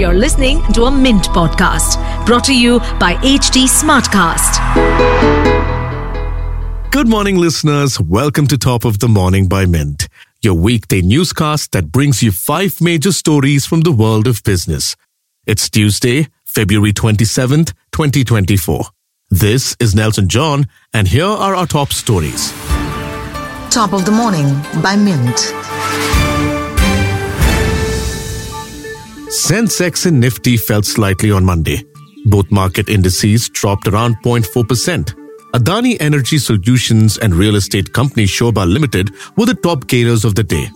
You're listening to a Mint podcast brought to you by HT Smartcast. Good morning, listeners. Welcome to Top of the Morning by Mint, your weekday newscast that brings you five major stories from the world of business. It's Tuesday, February 27th, 2024. This is Nelson John, and here are our top stories. Top of the Morning by Mint. Sensex and Nifty fell slightly on Monday. Both market indices dropped around 0.4%. Adani Energy Solutions and real estate company Sobha Limited were the top gainers of the day.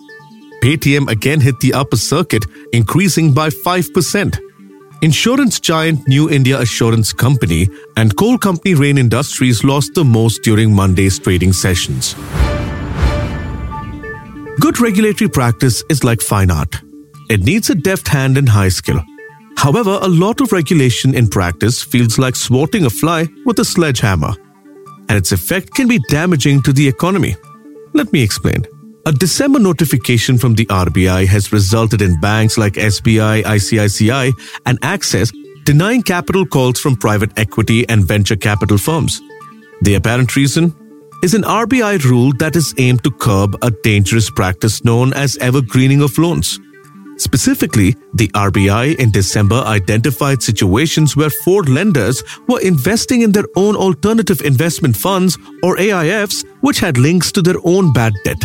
Paytm again hit the upper circuit, increasing by 5%. Insurance giant New India Assurance Company and coal company Rain Industries lost the most during Monday's trading sessions. Good regulatory practice is like fine art. It needs a deft hand and high skill. However, a lot of regulation in practice feels like swatting a fly with a sledgehammer, and its effect can be damaging to the economy. Let me explain. A December notification from the RBI has resulted in banks like SBI, ICICI, and Axis denying capital calls from private equity and venture capital firms. The apparent reason is an RBI rule that is aimed to curb a dangerous practice known as evergreening of loans. Specifically, the RBI in December identified situations where four lenders were investing in their own alternative investment funds or AIFs which had links to their own bad debt.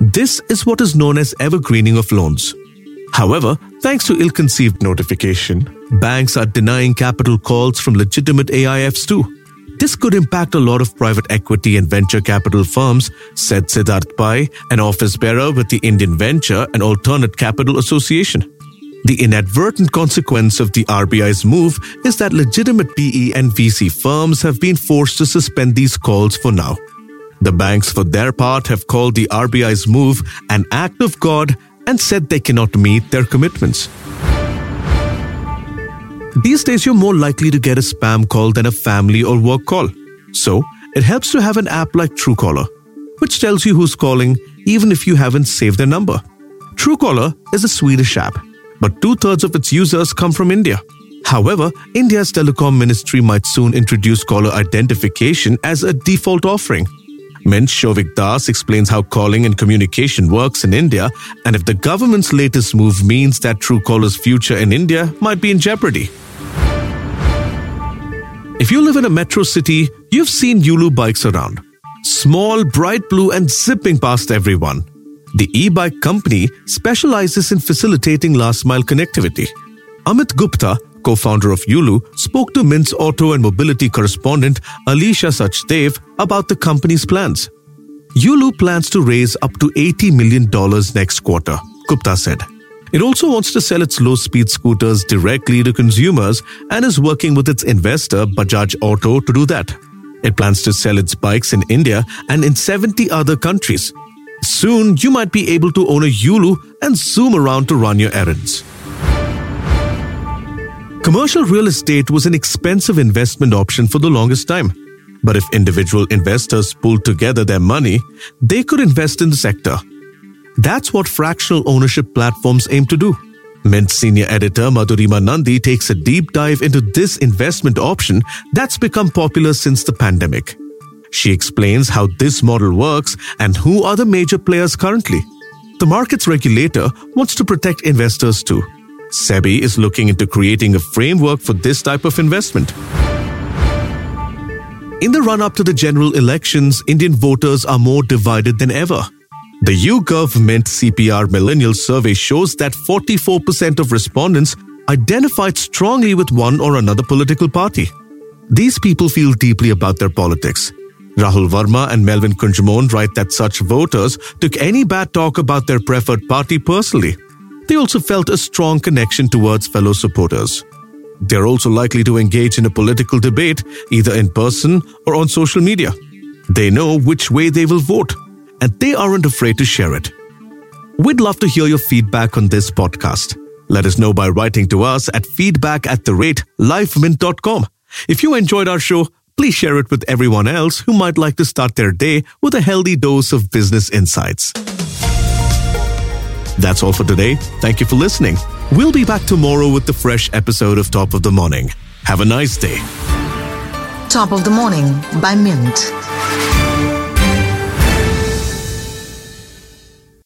This is what is known as evergreening of loans. However, thanks to ill conceived notification, banks are denying capital calls from legitimate AIFs too. This could impact a lot of private equity and venture capital firms, said Siddharth Pai, an office bearer with the Indian Venture and Alternate Capital Association. The inadvertent consequence of the RBI's move is that legitimate PE and VC firms have been forced to suspend these calls for now. The banks, for their part, have called the RBI's move an act of God and said they cannot meet their commitments. These days, you're more likely to get a spam call than a family or work call. So, it helps to have an app like Truecaller, which tells you who's calling even if you haven't saved their number. Truecaller is a Swedish app, but two thirds of its users come from India. However, India's telecom ministry might soon introduce caller identification as a default offering. Mint Shouvik Das explains how calling and communication works in India and if the government's latest move means that Truecaller's future in India might be in jeopardy. If you live in a metro city, you've seen Yulu bikes around. Small, bright blue, and zipping past everyone. The e bike company specializes in facilitating last mile connectivity. Amit Gupta, co founder of Yulu, spoke to Mint's auto and mobility correspondent Alisha Sachdev about the company's plans. Yulu plans to raise up to $80 million next quarter, Gupta said. It also wants to sell its low speed scooters directly to consumers and is working with its investor Bajaj Auto to do that. It plans to sell its bikes in India and in 70 other countries. Soon, you might be able to own a Yulu and zoom around to run your errands. Commercial real estate was an expensive investment option for the longest time. But if individual investors pulled together their money, they could invest in the sector. That's what fractional ownership platforms aim to do. Mint senior editor Madhurima Nandy takes a deep dive into this investment option that's become popular since the pandemic. She explains how this model works and who are the major players currently. The market's regulator wants to protect investors too. SEBI is looking into creating a framework for this type of investment. In the run up to the general elections, Indian voters are more divided than ever. The YouGov Mint CPR Millennial Survey shows that 44% of respondents identified strongly with one or another political party. These people feel deeply about their politics. Rahul Verma and Melvin Kunjamon write that such voters took any bad talk about their preferred party personally. They also felt a strong connection towards fellow supporters. They're also likely to engage in a political debate either in person or on social media. They know which way they will vote and they aren't afraid to share it. We'd love to hear your feedback on this podcast. Let us know by writing to us at feedback at the rate livemint.com. If you enjoyed our show, please share it with everyone else who might like to start their day with a healthy dose of business insights. That's all for today. Thank you for listening. We'll be back tomorrow with the fresh episode of Top of the Morning. Have a nice day. Top of the Morning by Mint.